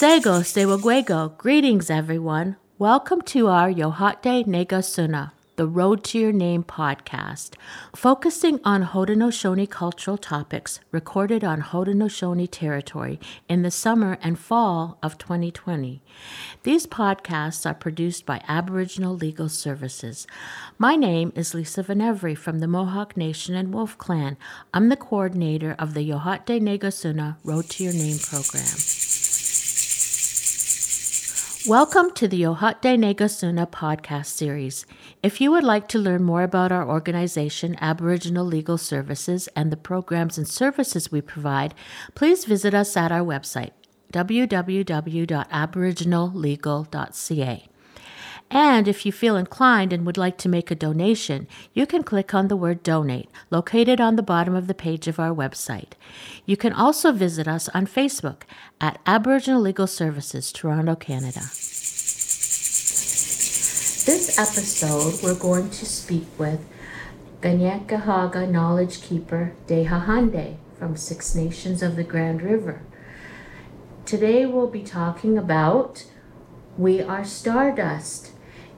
Sego Sewaguego, greetings everyone. Welcome to our Yohate Negasuna, the Road to Your Name podcast, focusing on Haudenosaunee cultural topics recorded on Haudenosaunee territory in the summer and fall of 2020. These podcasts are produced by Aboriginal Legal Services. My name is Lisa Venevri from the Mohawk Nation and Wolf Clan. I'm the coordinator of the Yohate Negasuna Road to Your Name program. Welcome to the Ohate Negasuna podcast series. If you would like to learn more about our organization, Aboriginal Legal Services, and the programs and services we provide, please visit us at our website, www.aboriginallegal.ca. And if you feel inclined and would like to make a donation, you can click on the word donate located on the bottom of the page of our website. You can also visit us on Facebook at Aboriginal Legal Services, Toronto, Canada. This episode, we're going to speak with Ganyakahaga Knowledge Keeper Tehahenteh from Six Nations of the Grand River. Today we'll be talking about We Are Stardust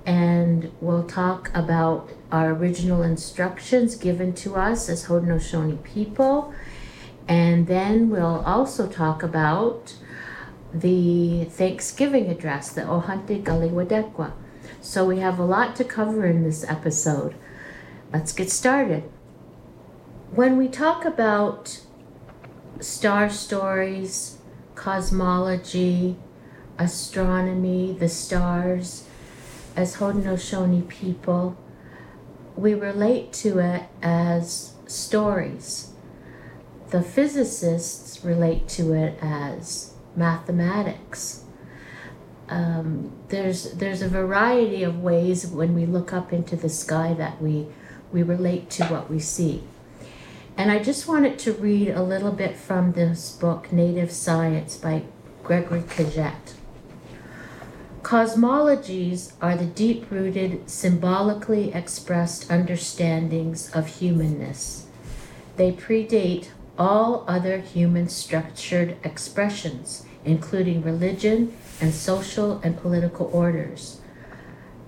and we'll talk about our original instructions given to us as Haudenosaunee people. And then we'll also talk about the Thanksgiving address, the Ohante Galiwadekwa. So we have a lot to cover in this episode. Let's get started. When we talk about star stories, cosmology, astronomy, the stars, as Haudenosaunee people, we relate to it as stories. The physicists relate to it as mathematics. Um, there's there's a variety of ways when we look up into the sky that we we relate to what we see. And I just wanted to read a little bit from this book, Native Science by Gregory Cajete. Cosmologies are the deep rooted, symbolically expressed understandings of humanness. They predate all other human structured expressions, including religion and social and political orders.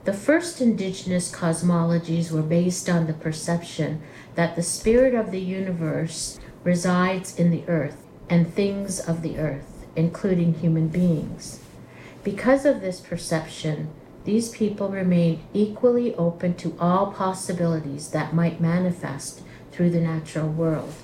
The first indigenous cosmologies were based on the perception that the spirit of the universe resides in the earth and things of the earth, including human beings. Because of this perception, these people remained equally open to all possibilities that might manifest through the natural world.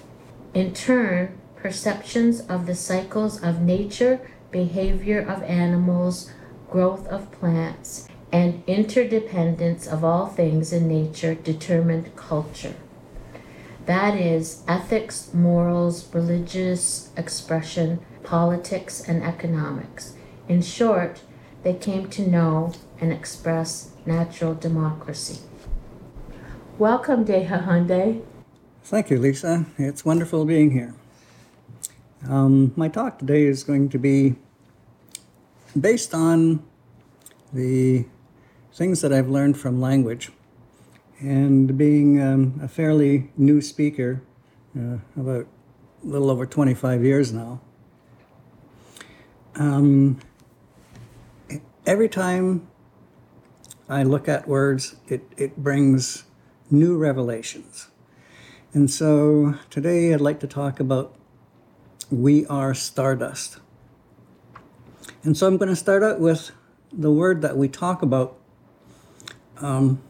In turn, perceptions of the cycles of nature, behavior of animals, growth of plants, and interdependence of all things in nature determined culture. That is, ethics, morals, religious expression, politics, and economics. In short, they came to know and express natural democracy. Welcome, Tehahenteh. Thank you, Lisa. It's wonderful being here. Um, my talk today is going to be based on the things that I've learned from language. And being um, a fairly new speaker, uh, about a little over 25 years now, um, every time I look at words, it, it brings new revelations. And so today I'd like to talk about we are stardust. And so I'm going to start out with the word that we talk about um,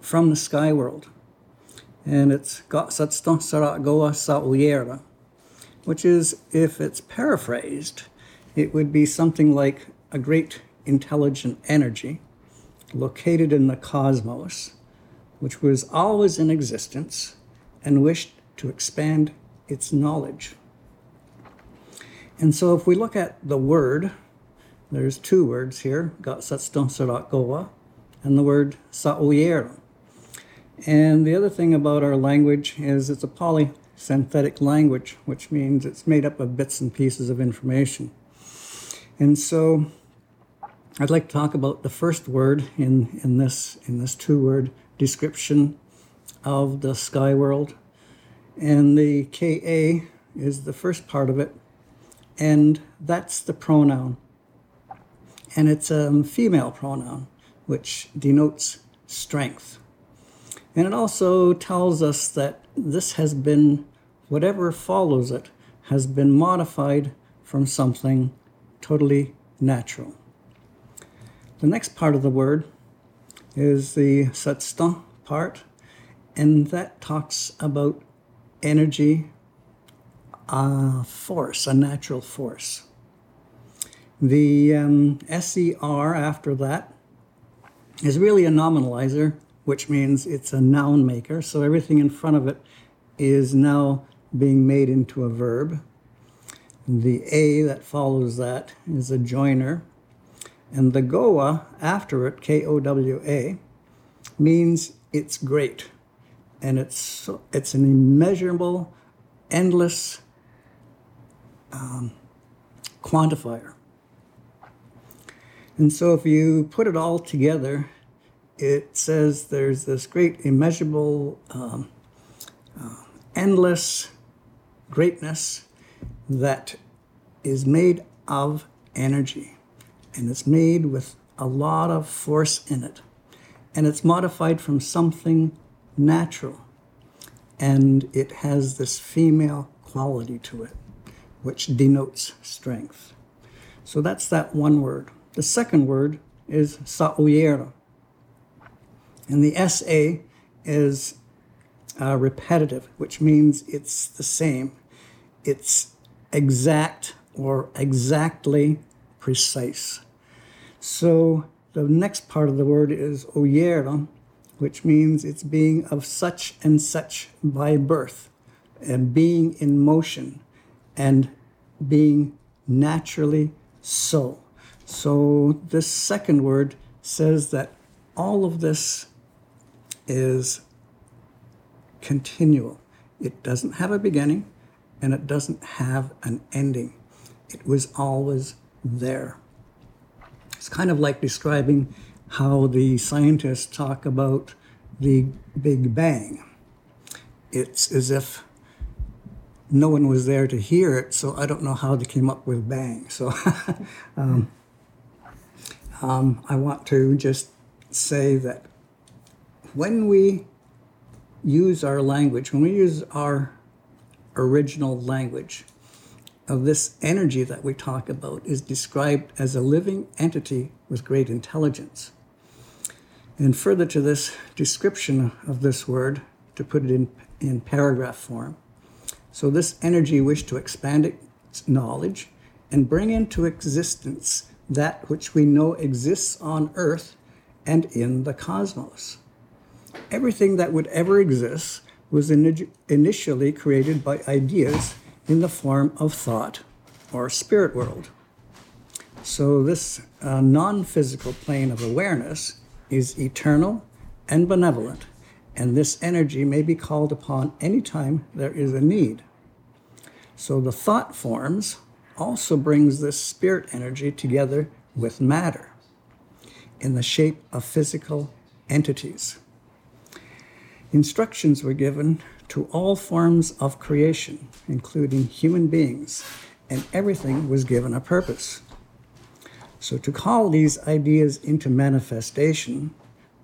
from the sky world. And it's Gatsatstong Sarat Goa which is, if it's paraphrased, it would be something like a great intelligent energy located in the cosmos, which was always in existence and wished to expand its knowledge. And so if we look at the word, there's two words here, Goa, and the word Sa'oyera. And the other thing about our language is it's a polysynthetic language, which means it's made up of bits and pieces of information. And so I'd like to talk about the first word in, in this in this two-word description of the sky world. And the KA is the first part of it, and that's the pronoun and it's a female pronoun, which denotes strength. And it also tells us that this has been, whatever follows it, has been modified from something totally natural. The next part of the word is the satstan part, and that talks about energy, a force, a natural force. The um, SER after that is really a nominalizer, which means it's a noun maker. So everything in front of it is now being made into a verb. The A that follows that is a joiner. And the Goa after it, K O W A, means it's great. And it's, it's an immeasurable, endless um, quantifier. And so if you put it all together, it says there's this great, immeasurable, um, uh, endless greatness that is made of energy. And it's made with a lot of force in it. And it's modified from something natural. And it has this female quality to it, which denotes strength. So that's that one word. The second word is sa'uyera. And the SA is uh, repetitive, which means it's the same. It's exact or exactly precise. So the next part of the word is oyera, which means it's being of such and such by birth, and being in motion, and being naturally so. So this second word says that all of this is continual. It doesn't have a beginning and it doesn't have an ending. It was always there. It's kind of like describing how the scientists talk about the Big Bang. It's as if no one was there to hear it, so I don't know how they came up with bang. So um, um, I want to just say that when we use our language, when we use our original language, of this energy that we talk about is described as a living entity with great intelligence. And further to this description of this word, to put it in, in paragraph form. So, this energy wished to expand its knowledge and bring into existence that which we know exists on earth and in the cosmos. Everything that would ever exist was in, initially created by ideas in the form of thought or spirit world. So, this uh, non physical plane of awareness is eternal and benevolent, and this energy may be called upon anytime there is a need. So, the thought forms also brings this spirit energy together with matter in the shape of physical entities. Instructions were given to all forms of creation, including human beings, and everything was given a purpose. So, to call these ideas into manifestation,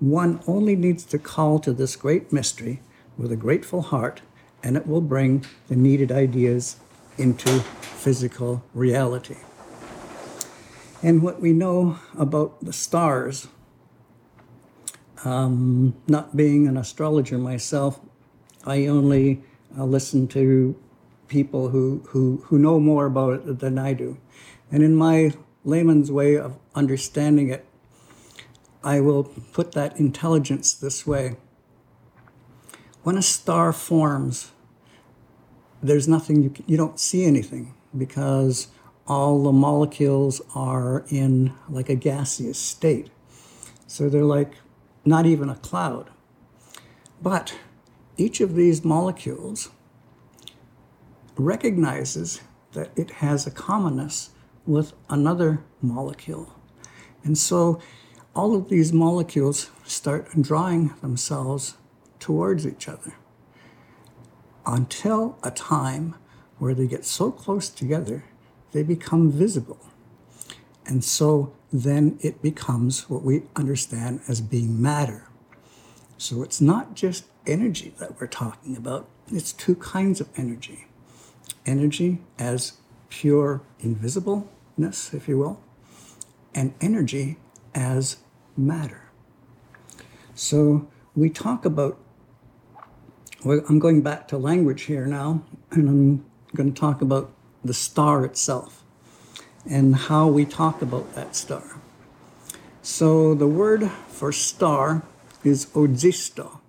one only needs to call to this great mystery with a grateful heart, and it will bring the needed ideas into physical reality. And what we know about the stars, um, not being an astrologer myself, I only uh, listen to people who, who, who know more about it than I do. And in my layman's way of understanding it, I will put that intelligence this way. When a star forms, there's nothing, you, you don't see anything because all the molecules are in like a gaseous state. So they're like not even a cloud. But each of these molecules recognizes that it has a commonness with another molecule. And so all of these molecules start drawing themselves towards each other until a time where they get so close together they become visible. And so then it becomes what we understand as being matter. So it's not just energy that we're talking about, it's two kinds of energy energy as pure invisibleness, if you will, and energy as matter. So we talk about, well, I'm going back to language here now, and I'm going to talk about the star itself and how we talk about that star. So the word for star is odzisto.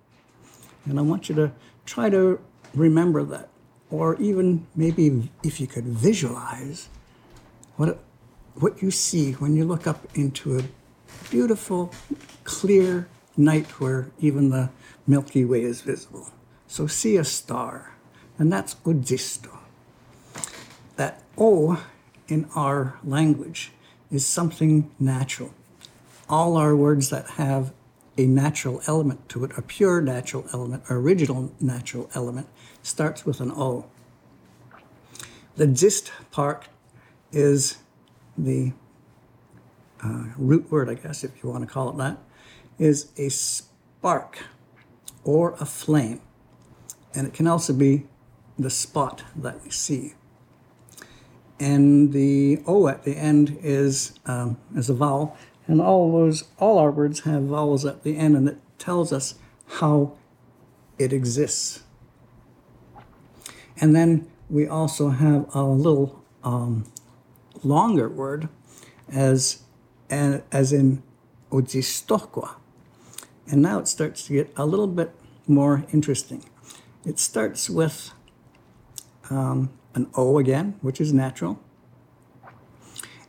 And I want you to try to remember that, or even maybe if you could visualize what, what you see when you look up into a beautiful, clear night where even the Milky Way is visible. So see a star, and that's odzisto. That O in our language is something natural. All our words that have a natural element to it, a pure natural element, original natural element, starts with an O. The dzist part is the uh, root word, I guess, if you want to call it that, is a spark or a flame. And it can also be the spot that we see. And the O at the end is, um, is a vowel. And all those, all our words have vowels at the end, and it tells us how it exists. And then we also have a little um, longer word as, as in odzistokwa. And now it starts to get a little bit more interesting. It starts with um, an O again, which is natural.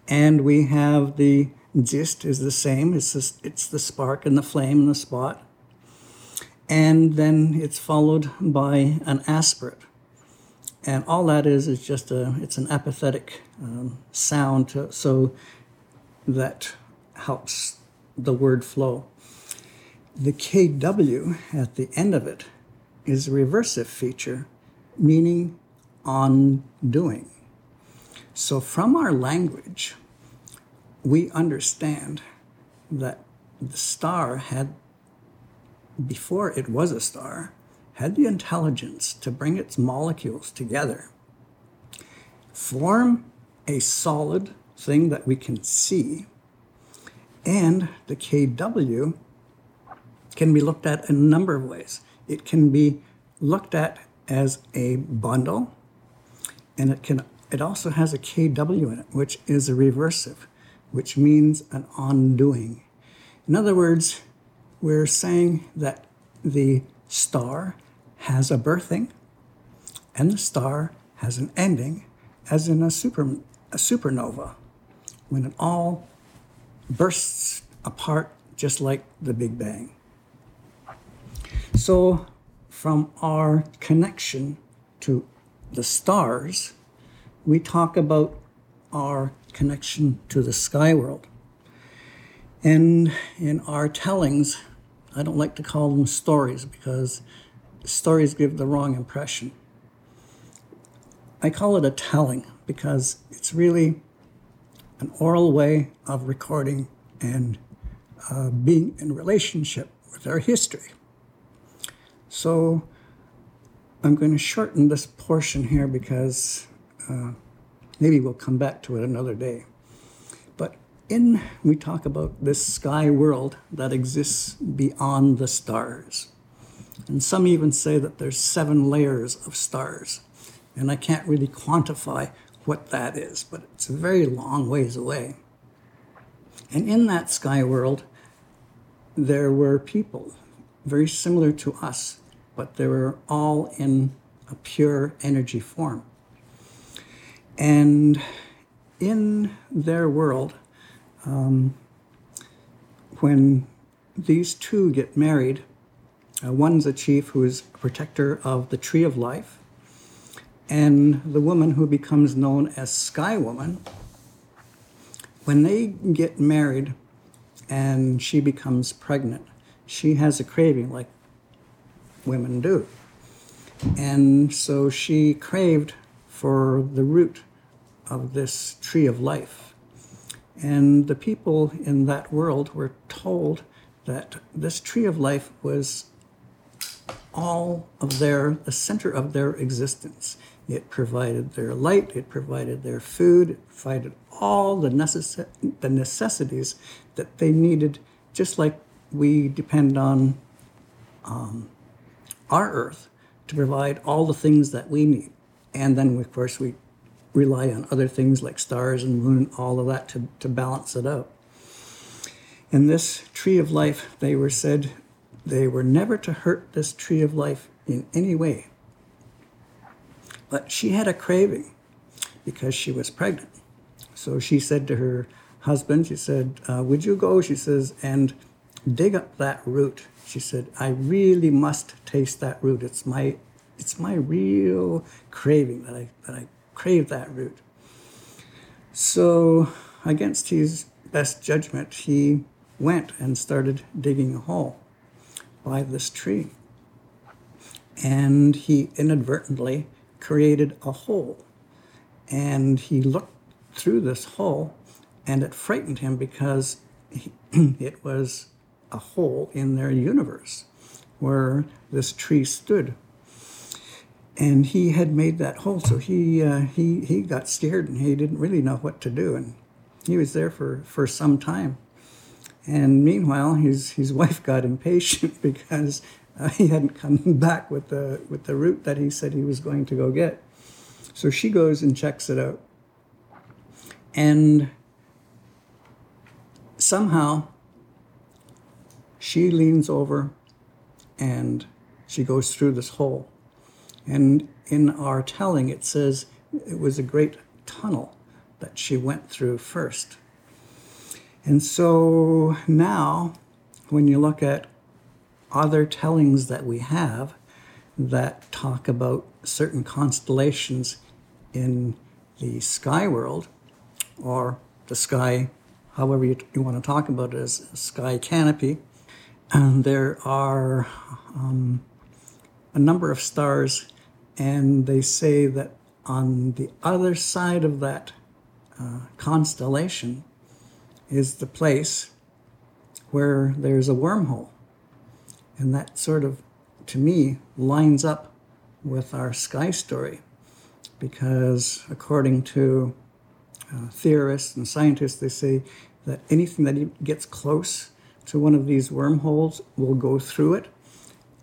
And we have the dzist is the same. It's, the, it's the spark and the flame and the spot. And then it's followed by an aspirate. And all that is is just a, it's an apathetic um, sound to, so that helps the word flow. The KW at the end of it is a reversive feature, meaning on doing. So, from our language, we understand that the star had, before it was a star, had the intelligence to bring its molecules together, form a solid thing that we can see, and the KW can be looked at in a number of ways. It can be looked at as a bundle and it can it also has a kw in it which is a reversive which means an undoing. In other words we're saying that the star has a birthing and the star has an ending as in a super a supernova when it all bursts apart just like the big bang. So from our connection to the stars, we talk about our connection to the sky world. And in our tellings, I don't like to call them stories because stories give the wrong impression. I call it a telling because it's really an oral way of recording and uh, being in relationship with our history. So I'm going to shorten this portion here because uh, maybe we'll come back to it another day. But in we talk about this sky world that exists beyond the stars. And some even say that there's seven layers of stars. And I can't really quantify what that is, but it's a very long ways away. And in that sky world, there were people very similar to us but they were all in a pure energy form. And in their world, um, when these two get married, uh, one's a chief who is a protector of the tree of life, and the woman who becomes known as Sky Woman. When they get married and she becomes pregnant, she has a craving like women do. And so she craved for the root of this tree of life. And the people in that world were told that this tree of life was all of their, the center of their existence. It provided their light, it provided their food, it provided all the, necess- the necessities that they needed, just like we depend on um, our earth to provide all the things that we need. And then, of course, we rely on other things like stars and moon, and all of that to, to balance it out. In this tree of life, they were said they were never to hurt this tree of life in any way. But she had a craving because she was pregnant. So she said to her husband, she said, uh, Would you go? She says, and dig up that root. She said, I really must taste that root. It's my it's my real craving that I that I crave that root. So against his best judgment, he went and started digging a hole by this tree. And he inadvertently created a hole. And he looked through this hole, and it frightened him because he, it was a hole in their universe where this tree stood. And he had made that hole, so he uh, he he got scared and he didn't really know what to do, and he was there for for some time. And meanwhile, his his wife got impatient because uh, he hadn't come back with the with the root that he said he was going to go get. So she goes and checks it out, and somehow she leans over and she goes through this hole. And in our telling, it says it was a great tunnel that she went through first. And so now, when you look at other tellings that we have that talk about certain constellations in the sky world, or the sky, however you, you want to talk about it as sky canopy, and there are um, a number of stars, and they say that on the other side of that uh, constellation is the place where there's a wormhole. And that sort of, to me, lines up with our sky story because according to uh, theorists and scientists, they say that anything that gets close to one of these wormholes will go through it.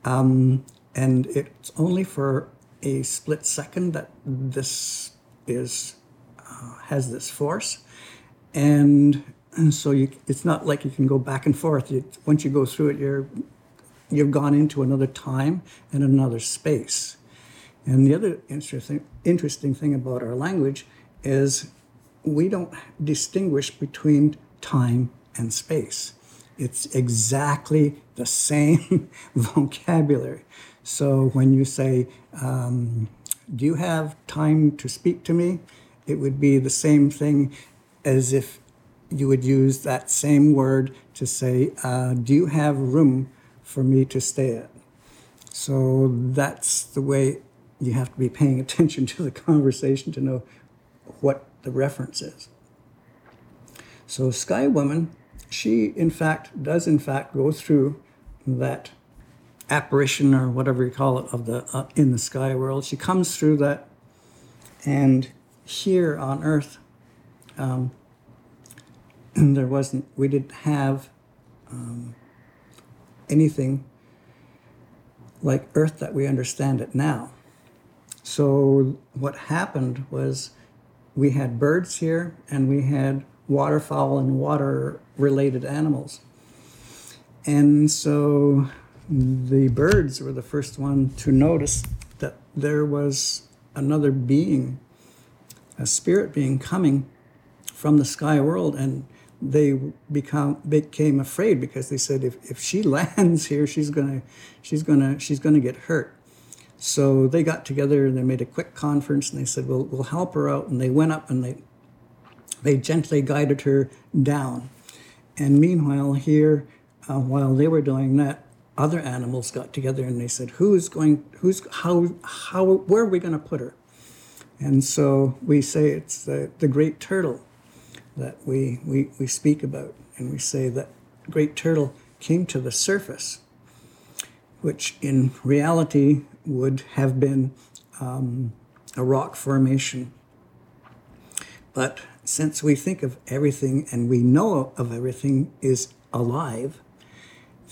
Um, and it's only for a split second that this is uh, has this force. And, and so you, it's not like you can go back and forth. Once you go through it, you're you've gone into another time and another space. And the other interesting, interesting thing about our language is we don't distinguish between time and space. It's exactly the same vocabulary. So when you say, um, Do you have time to speak to me? It would be the same thing as if you would use that same word to say, uh, Do you have room for me to stay at? So that's the way you have to be paying attention to the conversation to know what the reference is. So, Sky Woman, she in fact does in fact go through that apparition or whatever you call it of the uh, in the sky world. She comes through that, and here on Earth, um, there wasn't. We didn't have um, anything like Earth that we understand it now. So what happened was we had birds here and we had waterfowl and water related animals. And so the birds were the first one to notice that there was another being, a spirit being coming from the sky world and they become became afraid because they said if, if she lands here she's gonna she's gonna she's gonna get hurt. So they got together and they made a quick conference and they said we'll, we'll help her out and they went up and they they gently guided her down. And meanwhile here uh, while they were doing that other animals got together and they said who's going who's how how where are we going to put her and so we say it's the, the great turtle that we, we, we speak about. And we say that great turtle came to the surface, which in reality would have been um, a rock formation. But since we think of everything and we know of everything is alive,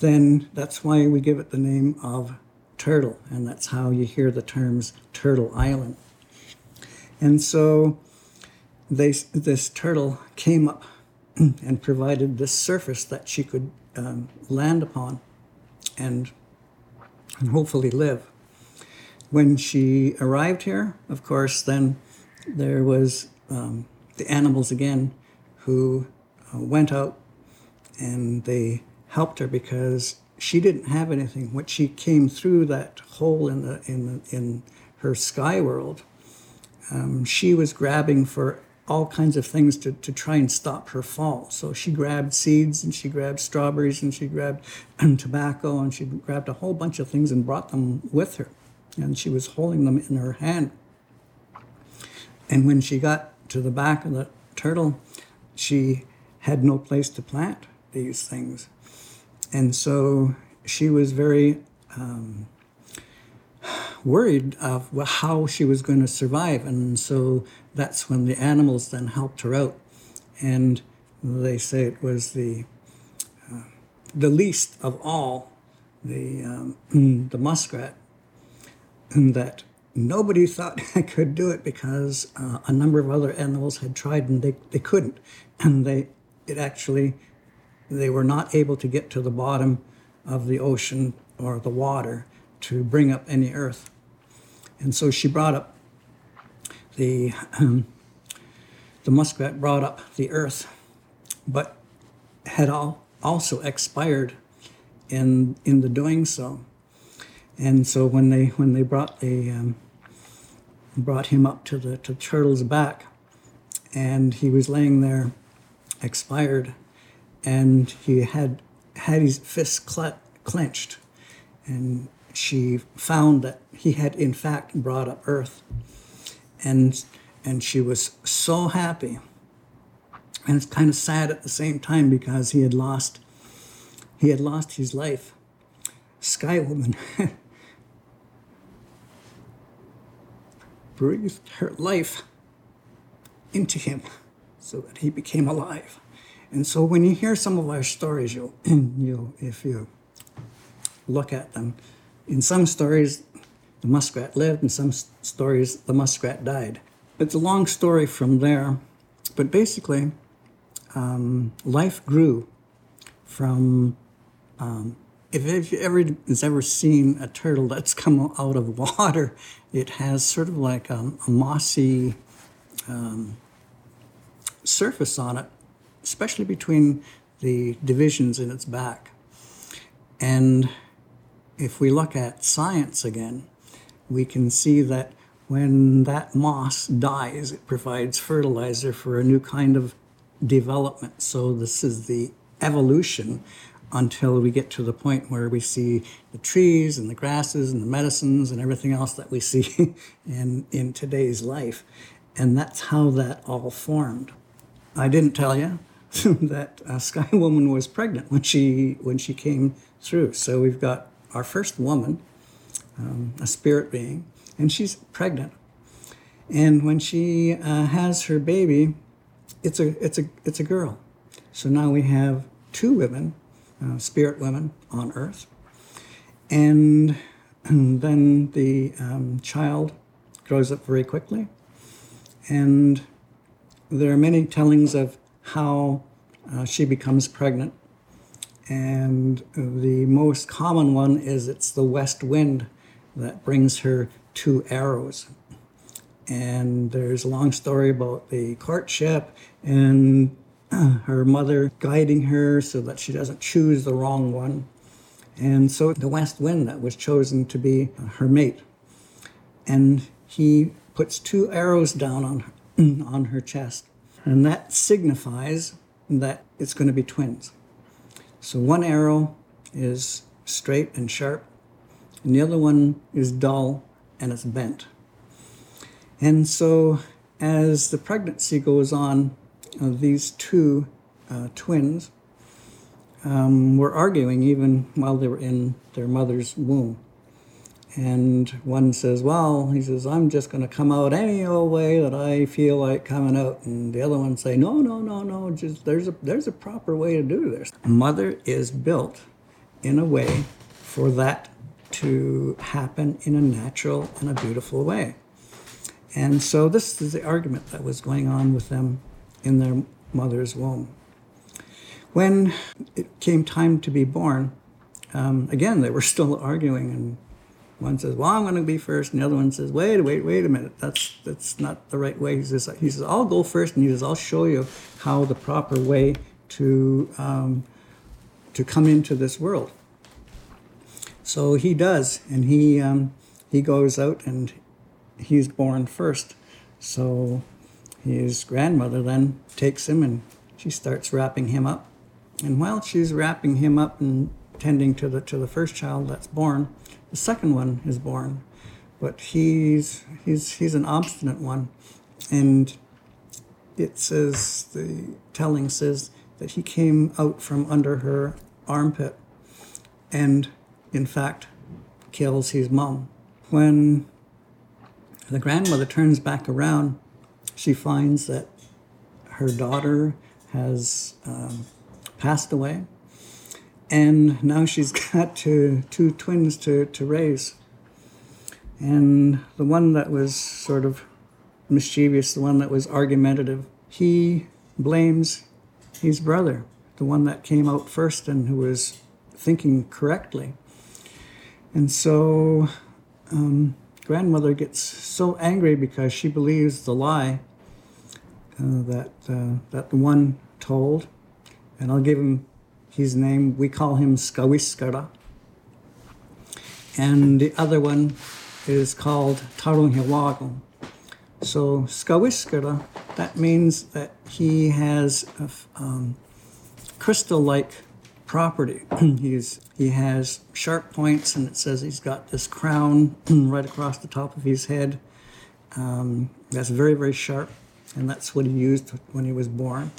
then that's why we give it the name of turtle. And that's how you hear the terms Turtle Island. And so they, this turtle came up and provided this surface that she could um, land upon and, and hopefully live. When she arrived here, of course, then there was um, the animals again who uh, went out and they helped her because she didn't have anything. When she came through that hole in the in the, in her sky world, um, she was grabbing for all kinds of things to, to try and stop her fall. So she grabbed seeds and she grabbed strawberries and she grabbed tobacco and she grabbed a whole bunch of things and brought them with her. And she was holding them in her hand. And when she got to the back of the turtle, she had no place to plant these things. And so she was very um, worried of how she was going to survive. And so that's when the animals then helped her out. And they say it was the, uh, the least of all, the, um, the muskrat, that nobody thought I could do it because uh, a number of other animals had tried and they, they couldn't. And they, it actually, they were not able to get to the bottom of the ocean or the water to bring up any earth. And so she brought up the, um, the muskrat brought up the earth, but had all, also expired in, in the doing so. And so when they, when they brought, the, um, brought him up to the to turtle's back, and he was laying there expired, and he had had his fists cl- clenched, and she found that he had in fact brought up earth. And and she was so happy. And it's kind of sad at the same time because he had lost he had lost his life. Sky woman breathed her life into him so that he became alive and so when you hear some of our stories you'll you if you look at them in some stories, the muskrat lived, in some stories, the muskrat died. It's a long story from there, but basically, um, life grew from. Um, if, if ever has ever seen a turtle that's come out of water, it has sort of like a, a mossy um, surface on it, especially between the divisions in its back. And if we look at science again, we can see that when that moss dies, it provides fertilizer for a new kind of development. So, this is the evolution until we get to the point where we see the trees and the grasses and the medicines and everything else that we see in, in today's life. And that's how that all formed. I didn't tell you that uh, Sky Woman was pregnant when she when she came through. So we've got our first woman, um, a spirit being, and she's pregnant. And when she uh, has her baby, it's a it's a it's a girl. So now we have two women, uh, spirit women on Earth, and, and then the um, child grows up very quickly, and there are many tellings of how uh, she becomes pregnant and the most common one is it's the west wind that brings her two arrows. And there's a long story about the courtship and her mother guiding her so that she doesn't choose the wrong one. And so the west wind that was chosen to be her mate. And he puts two arrows down on her, on her chest. And that signifies that it's going to be twins. So one arrow is straight and sharp, and the other one is dull and it's bent. And so as the pregnancy goes on, uh, these two uh, twins um, were arguing even while they were in their mother's womb. And one says, Well, he says, I'm just going to come out any old way that I feel like coming out. And the other one say, No, no, no, no, just there's a there's a proper way to do this. Mother is built in a way for that to happen in a natural and a beautiful way. And so this is the argument that was going on with them in their mother's womb. When it came time to be born, um, again, they were still arguing and one says, "Well, I'm going to be first. and the other one says, "Wait, wait, wait a minute. That's that's not the right way." He says, "He says I'll go first, and he says I'll show you how the proper way to um, to come into this world." So he does, and he um, he goes out and he's born first. So his grandmother then takes him and she starts wrapping him up. And while she's wrapping him up and tending to the to the first child that's born, the second one is born, but he's he's he's an obstinate one, and it says the telling says that he came out from under her armpit, and in fact, kills his mom. When the grandmother turns back around, she finds that her daughter has um, passed away and now she's got two, two twins to, to raise. And the one that was sort of mischievous, the one that was argumentative, he blames his brother, the one that came out first and who was thinking correctly. And so um, grandmother gets so angry because she believes the lie uh, that uh, that the one told, and I'll give him his name, we call him Skawiskara. And the other one is called Tarunhiwago. So Skawiskara, that means that he has a um, crystal-like property. he's, he has sharp points, and it says he's got this crown right across the top of his head. Um, that's very, very sharp, and that's what he used when he was born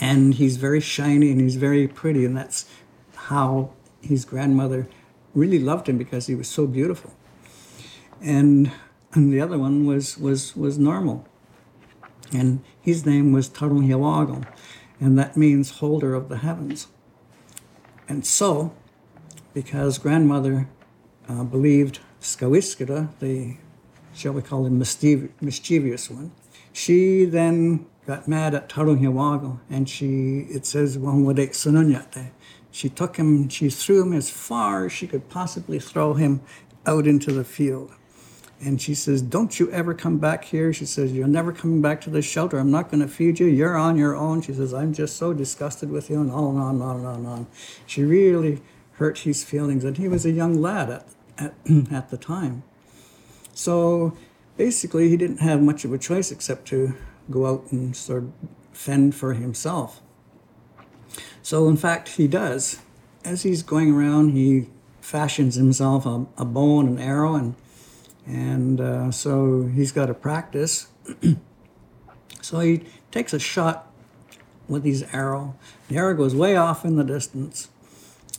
and he's very shiny and he's very pretty and that's how his grandmother really loved him because he was so beautiful. And, and the other one was was was normal. And his name was Tarunhiwago and that means holder of the heavens. And so because grandmother uh, believed Skawiskara, the shall we call him mischievous one she then got mad at Tarunhiwago and she, it says, she took him, she threw him as far as she could possibly throw him out into the field. And she says, Don't you ever come back here. She says, You're never coming back to this shelter. I'm not going to feed you. You're on your own. She says, I'm just so disgusted with you, and on and on and on and on and on. She really hurt his feelings. And he was a young lad at, at, at the time. So basically, he didn't have much of a choice except to go out and sort of fend for himself. So, in fact, he does. As he's going around, he fashions himself a, a bow and an arrow, and and uh, so he's got to practice. so he takes a shot with his arrow. The arrow goes way off in the distance,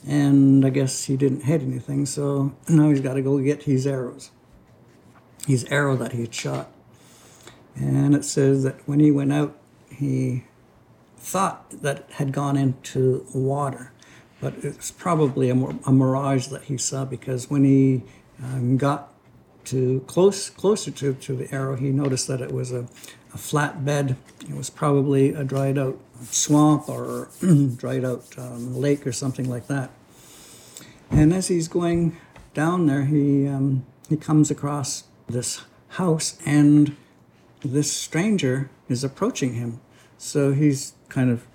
and I guess he didn't hit anything. So now he's got to go get his arrows, his arrow that he had shot. And it says that when he went out, he thought that had gone into water, but it's probably a, a mirage that he saw because when he um, got to close closer to, to the arrow, he noticed that it was a, a flat bed. It was probably a dried out swamp or dried out um, lake or something like that. And as he's going down there, he um, he comes across this house and this stranger is approaching him. So he's kind of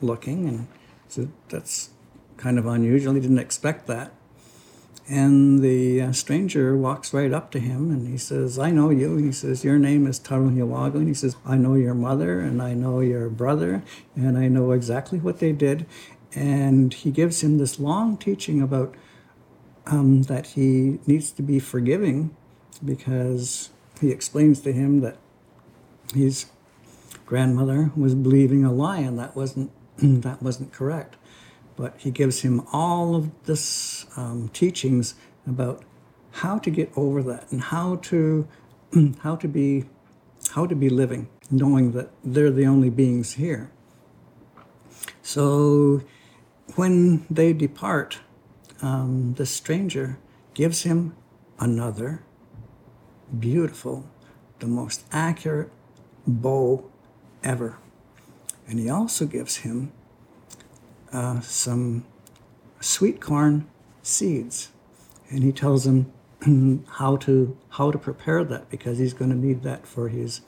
looking, and so that's kind of unusual. He didn't expect that. And the uh, stranger walks right up to him and he says, I know you. He says, Your name is Tarunhiwago. And he says, I know your mother and I know your brother and I know exactly what they did. And he gives him this long teaching about um, that he needs to be forgiving because he explains to him that his grandmother was believing a lie, and that wasn't that wasn't correct. But he gives him all of this um, teachings about how to get over that and how to how to be how to be living, knowing that they're the only beings here. So when they depart, um, the stranger gives him another beautiful, the most accurate bow ever. And he also gives him uh, some sweet corn seeds. And he tells him how to how to prepare that because he's going to need that for his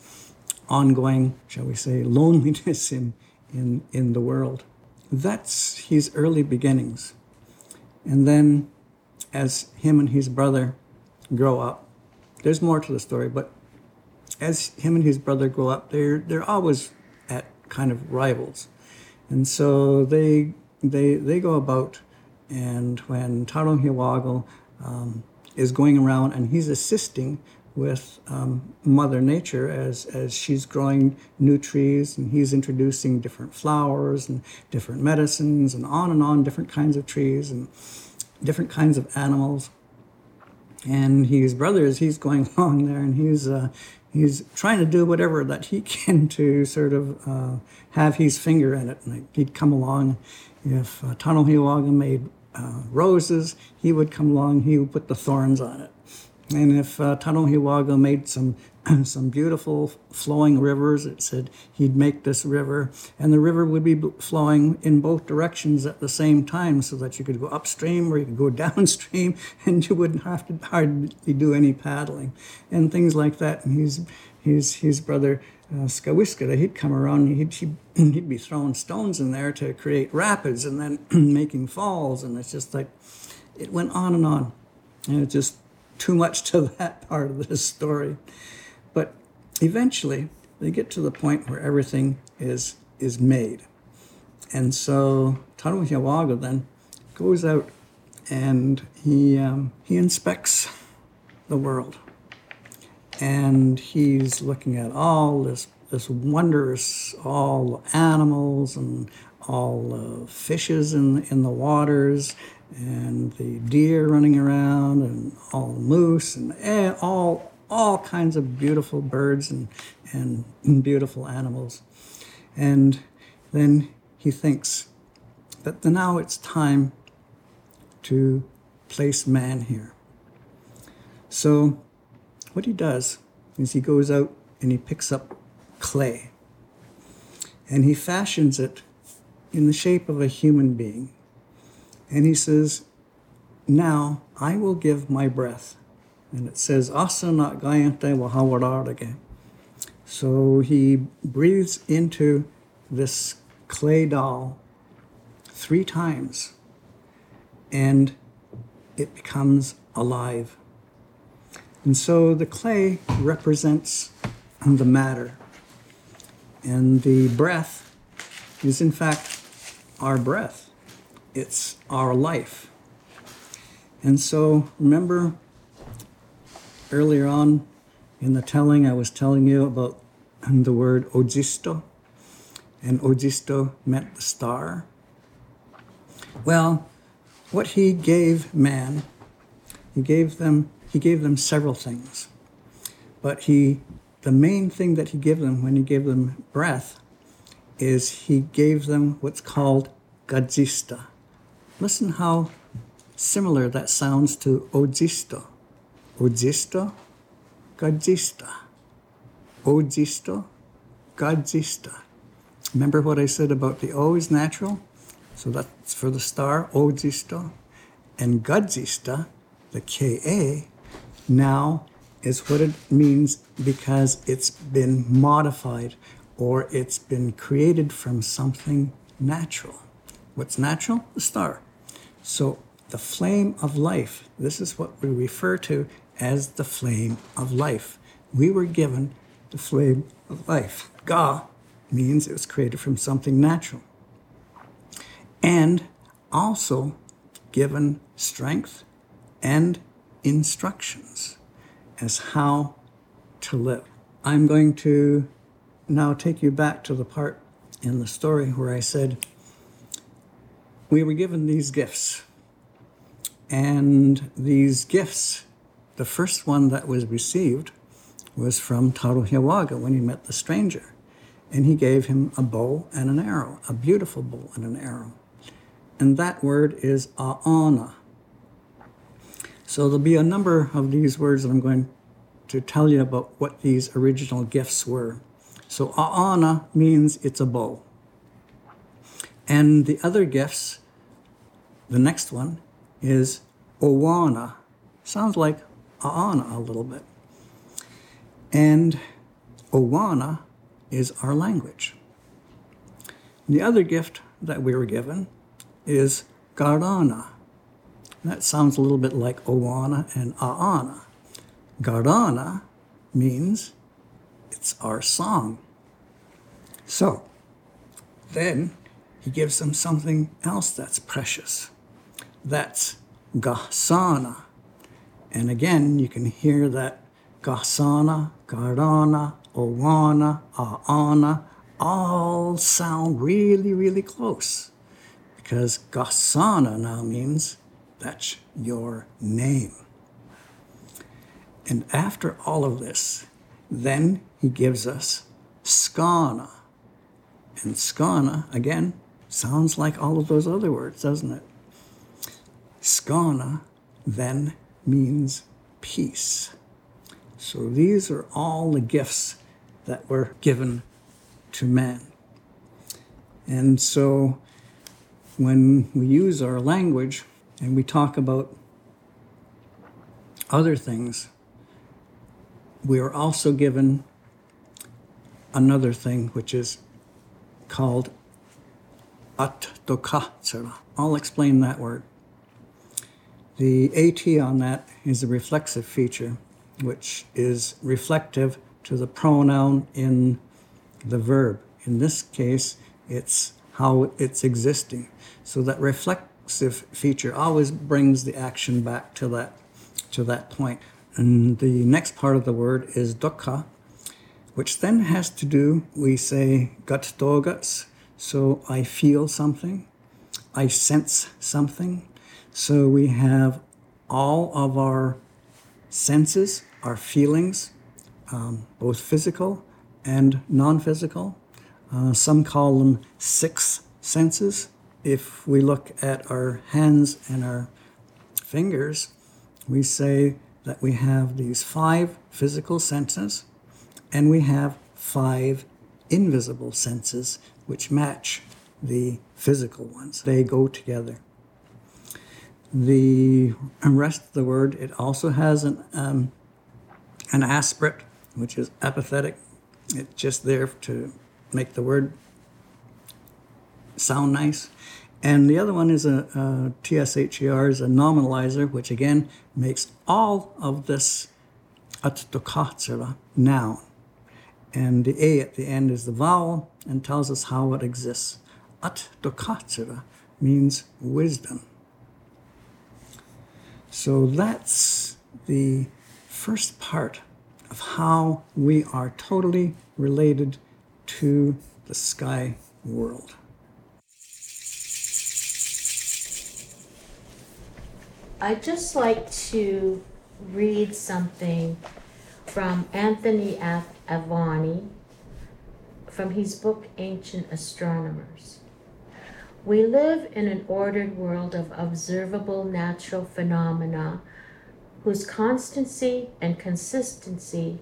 ongoing, shall we say, loneliness in in in the world. That's his early beginnings. And then as him and his brother grow up, there's more to the story, but as him and his brother grow up, they're they're always at kind of rivals. And so they they they go about and when Taronhiwago um, is going around and he's assisting with um, Mother Nature as, as she's growing new trees and he's introducing different flowers and different medicines and on and on, different kinds of trees and different kinds of animals. And his brother, brothers, he's going along there and he's, uh, he's trying to do whatever that he can to sort of uh, have his finger in it. And he'd come along if uh, Taronhiwago made uh, roses, he would come along, he would put the thorns on it. And if uh, made some some beautiful flowing rivers, it said he'd make this river, and the river would be flowing in both directions at the same time, so that you could go upstream or you could go downstream, and you wouldn't have to hardly do any paddling, and things like that. And his his his brother uh, Skawiskata, he'd come around, he'd, he'd, he'd be throwing stones in there to create rapids and then making falls. And it's just like, it went on and on. And it's just too much to that part of the story. But eventually, they get to the point where everything is, is made. And so Taronhiwago then goes out and he, um, he inspects the world and he's looking at all this this wondrous all animals and all the fishes in in the waters and the deer running around and all the moose and all all kinds of beautiful birds and and beautiful animals. And then he thinks that now it's time to place man here. So what he does is he goes out and he picks up clay. And he fashions it in the shape of a human being. And he says, Now I will give my breath. And it says, Asana gayante wahawararage. So he breathes into this clay doll three times and it becomes alive. And so the clay represents the matter. And the breath is, in fact, our breath, it's our life. And so remember earlier on in the telling, I was telling you about the word ojisto, and ojisto meant the star. Well, what he gave man, he gave them he gave them several things. But he, the main thing that he gave them when he gave them breath is he gave them what's called gadzista. Listen how similar that sounds to ojisto. Ojisto, gadzista. Ojisto, gadzista. Remember what I said about the O is natural? So that's for the star, ojisto. And gadzista, the Ka, now is what it means because it's been modified or it's been created from something natural. What's natural? The star. So the flame of life, this is what we refer to as the flame of life. We were given the flame of life. Ga means it was created from something natural. And also given strength and instructions as how to live. I'm going to now take you back to the part in the story where I said we were given these gifts. And these gifts, the first one that was received was from Taronhiwago when he met the stranger. And he gave him a bow and an arrow, a beautiful bow and an arrow. And that word is aana. So there'll be a number of these words that I'm going to tell you about what these original gifts were. So aana means it's a bow. And the other gifts, the next one is owana. Sounds like aana a little bit. And owana is our language. The other gift that we were given is garana. That sounds a little bit like owana and aana. Garana means it's our song. So then he gives them something else that's precious. That's gasana. And again, you can hear that gasana, garana, owana, aana all sound really, really close because gasana now means that's your name. And after all of this, then he gives us skana. And skana, again, sounds like all of those other words, doesn't it? Skana then means peace. So these are all the gifts that were given to man. And so when we use our language and we talk about other things, we are also given another thing which is called attokatsura. I'll explain that word. The AT on that is a reflexive feature, which is reflective to the pronoun in the verb. In this case, it's how it's existing. So that reflexive feature always brings the action back to that to that point. And the next part of the word is dukkha, which then has to do, we say gut doguts, so I feel something, I sense something. So we have all of our senses, our feelings, um, both physical and non physical. Uh, some call them six senses. If we look at our hands and our fingers, we say that we have these five physical senses and we have five invisible senses which match the physical ones. They go together. The rest of the word, it also has an, um, an aspirate, which is apathetic. It's just there to make the word sound nice. And the other one is a, a TSHER is a nominalizer, which again makes all of this attokatsura noun. And the A at the end is the vowel and tells us how it exists. Attokatsura means wisdom. So that's the first part of how we are totally related to the sky world. I'd just like to read something from Anthony F. Aveni from his book Ancient Astronomers. We live in an ordered world of observable natural phenomena whose constancy and consistency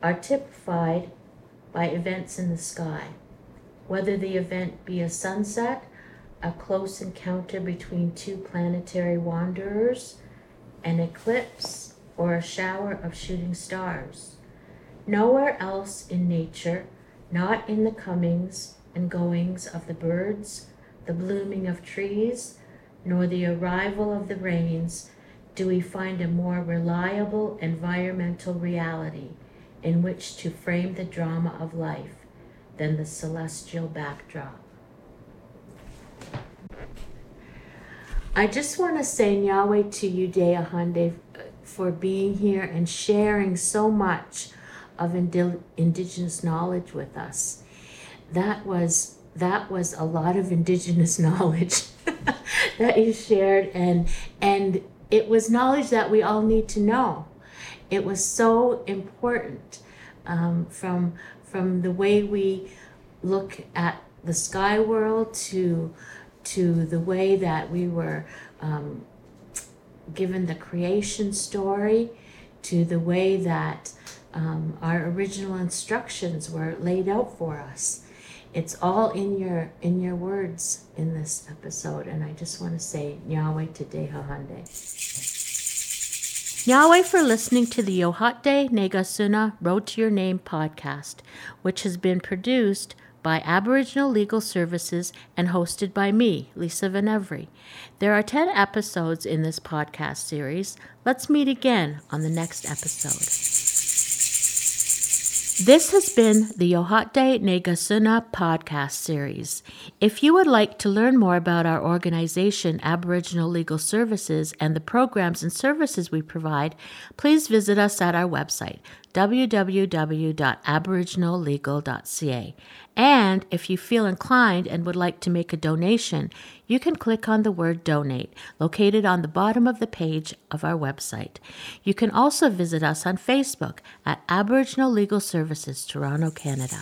are typified by events in the sky, whether the event be a sunset, a close encounter between two planetary wanderers, an eclipse, or a shower of shooting stars. Nowhere else in nature, not in the comings and goings of the birds, the blooming of trees, nor the arrival of the rains, do we find a more reliable environmental reality in which to frame the drama of life than the celestial backdrop. I just want to say Yahweh to you, Tehahenteh, for being here and sharing so much of indi- indigenous knowledge with us. That was that was a lot of indigenous knowledge that you shared and and it was knowledge that we all need to know. It was so important um, from from the way we look at the sky world to to the way that we were um, given the creation story to the way that um, our original instructions were laid out for us it's all in your in your words in this episode and i just want to say Yahweh today Hahande. Yahweh for listening to the Yohate Negasuna Road to Your Name podcast, which has been produced by Aboriginal Legal Services and hosted by me, Lisa Venevri. There are 10 episodes in this podcast series. Let's meet again on the next episode. This has been the Yohate Negasuna podcast series. If you would like to learn more about our organization, Aboriginal Legal Services, and the programs and services we provide, please visit us at our website, www.aboriginallegal.ca. And if you feel inclined and would like to make a donation, you can click on the word donate located on the bottom of the page of our website. You can also visit us on Facebook at Aboriginal Legal Services, Toronto, Canada.